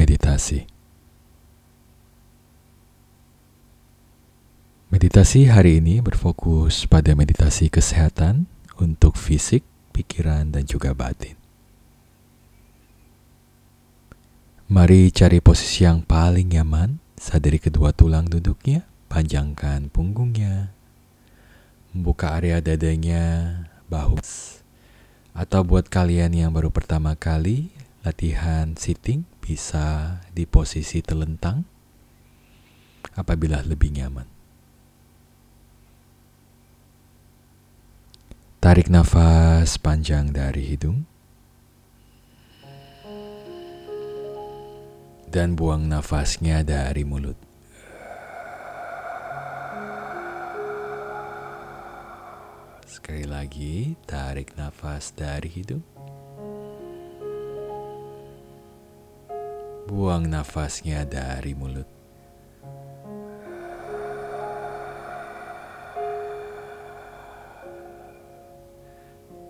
Meditasi Meditasi hari ini berfokus pada meditasi kesehatan untuk fisik, pikiran, dan juga batin. Mari cari posisi yang paling nyaman, sadari kedua tulang duduknya, panjangkan punggungnya, membuka area dadanya, bahu. Atau buat kalian yang baru pertama kali latihan sitting, bisa di posisi telentang apabila lebih nyaman. Tarik nafas panjang dari hidung. Dan buang nafasnya dari mulut. Sekali lagi, tarik nafas dari hidung. Buang nafasnya dari mulut.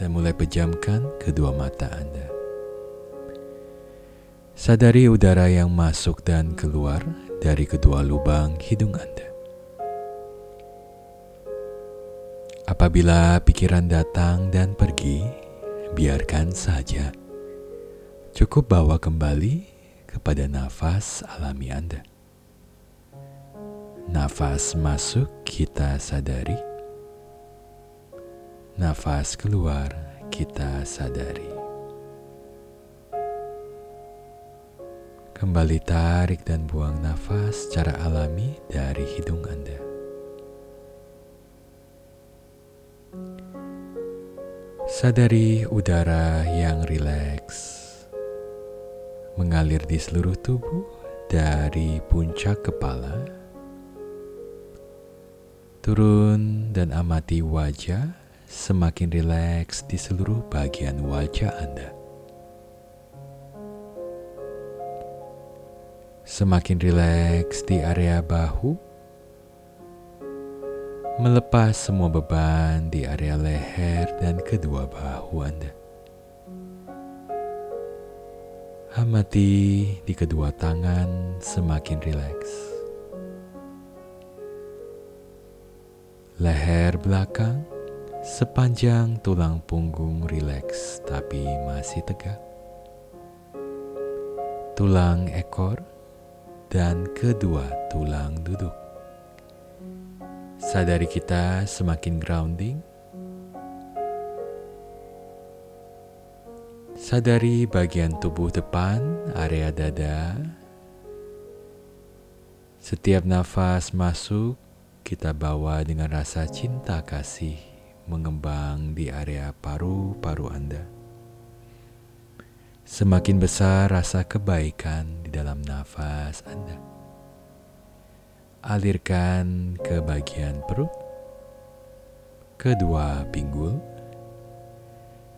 dan mulai pejamkan kedua mata Anda. Sadari udara yang masuk dan keluar dari kedua lubang hidung Anda. Apabila pikiran datang dan pergi, biarkan saja. Cukup bawa kembali kepada nafas alami Anda. Nafas masuk kita sadari Nafas keluar, kita sadari. Kembali tarik dan buang nafas secara alami dari hidung Anda. Sadari udara yang rileks mengalir di seluruh tubuh dari puncak kepala turun dan amati wajah semakin rileks di seluruh bagian wajah Anda. Semakin rileks di area bahu, melepas semua beban di area leher dan kedua bahu Anda. Amati di kedua tangan semakin rileks. Leher belakang Sepanjang tulang punggung rileks tapi masih tegak. Tulang ekor dan kedua tulang duduk. Sadari kita semakin grounding. Sadari bagian tubuh depan, area dada. Setiap nafas masuk, kita bawa dengan rasa cinta kasih mengembang di area paru-paru Anda. Semakin besar rasa kebaikan di dalam nafas Anda. Alirkan ke bagian perut, kedua pinggul,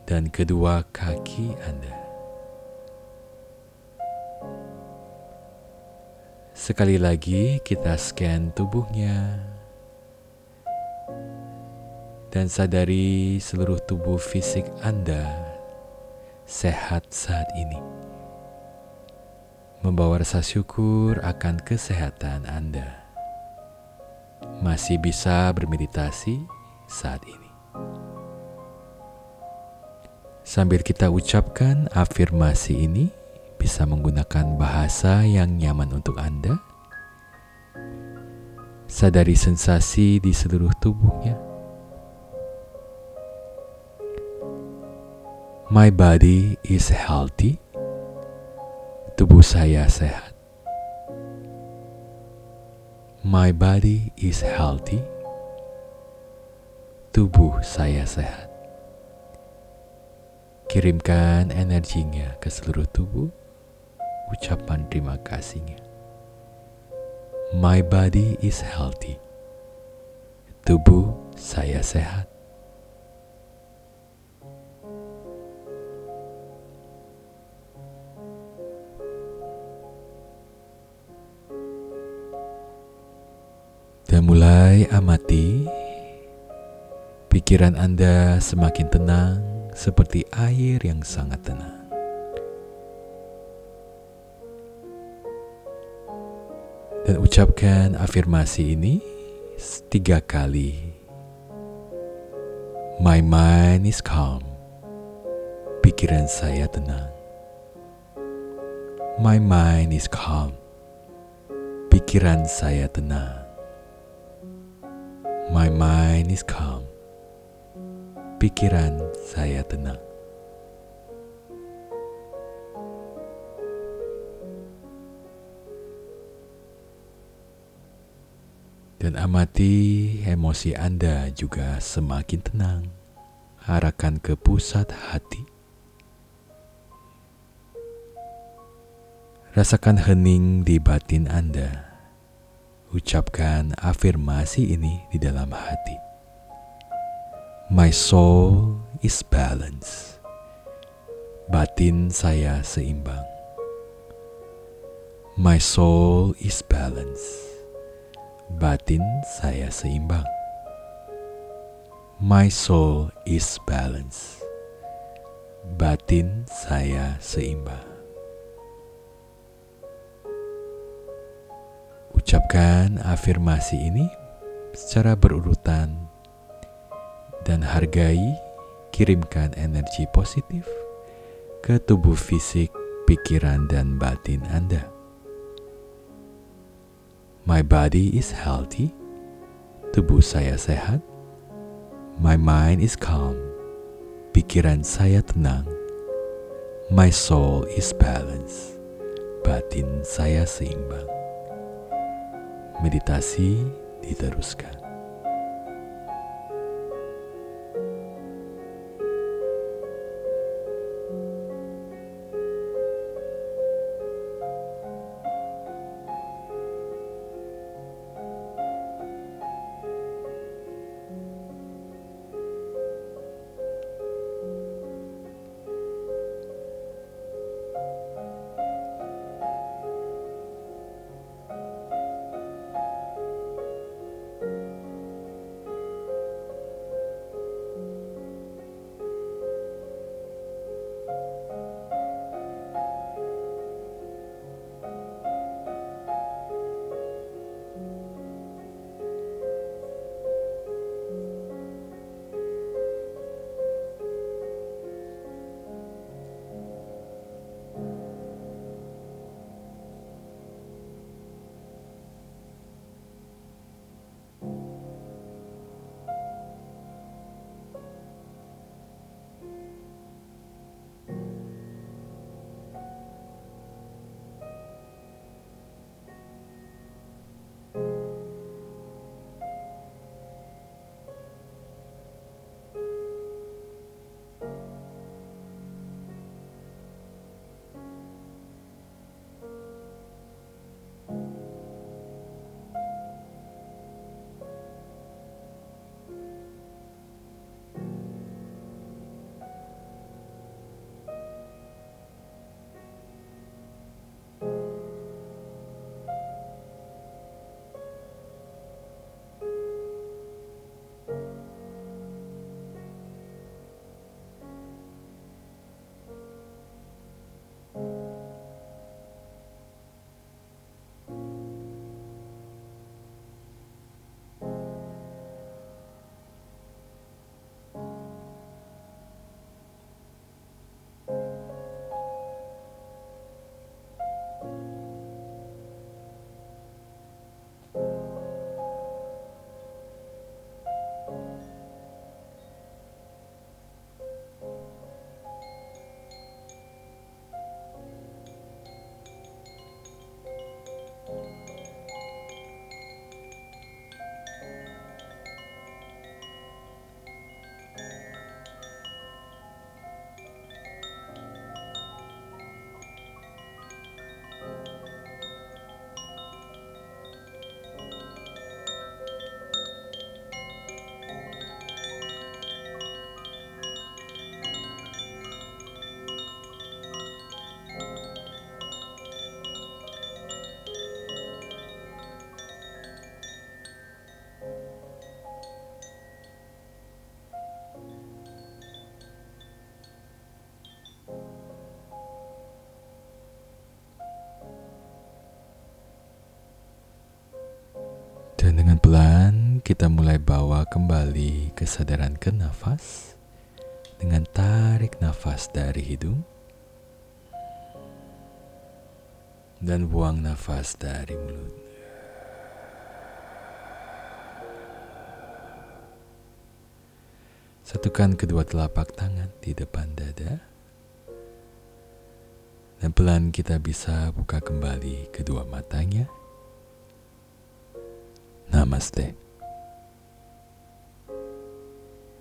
dan kedua kaki Anda. Sekali lagi, kita scan tubuhnya dan sadari seluruh tubuh fisik Anda sehat saat ini. Membawa rasa syukur akan kesehatan Anda. Masih bisa bermeditasi saat ini. Sambil kita ucapkan afirmasi ini, bisa menggunakan bahasa yang nyaman untuk Anda. Sadari sensasi di seluruh tubuhnya My body is healthy. Tubuh saya sehat. My body is healthy. Tubuh saya sehat. Kirimkan energinya ke seluruh tubuh. Ucapan terima kasihnya. My body is healthy. Tubuh saya sehat. Dan mulai amati pikiran Anda semakin tenang seperti air yang sangat tenang. Dan ucapkan afirmasi ini tiga kali. My mind is calm. Pikiran saya tenang. My mind is calm. Pikiran saya tenang. My mind is calm. Pikiran saya tenang. Dan amati emosi Anda juga semakin tenang. Arahkan ke pusat hati. Rasakan hening di batin Anda. Ucapkan afirmasi ini di dalam hati. My soul is balanced. Batin saya seimbang. My soul is balanced batin saya seimbang. My soul is balanced. Batin saya seimbang. Ucapkan afirmasi ini secara berurutan dan hargai kirimkan energi positif ke tubuh fisik, pikiran, dan batin Anda. My body is healthy. Tubuh saya sehat. My mind is calm. Pikiran saya tenang. My soul is balanced. Batin saya seimbang. Meditasi diteruskan. Dan dengan pelan kita mulai bawa kembali kesadaran ke nafas dengan tarik nafas dari hidung dan buang nafas dari mulut. Satukan kedua telapak tangan di depan dada. Dan pelan kita bisa buka kembali kedua matanya. Namaste.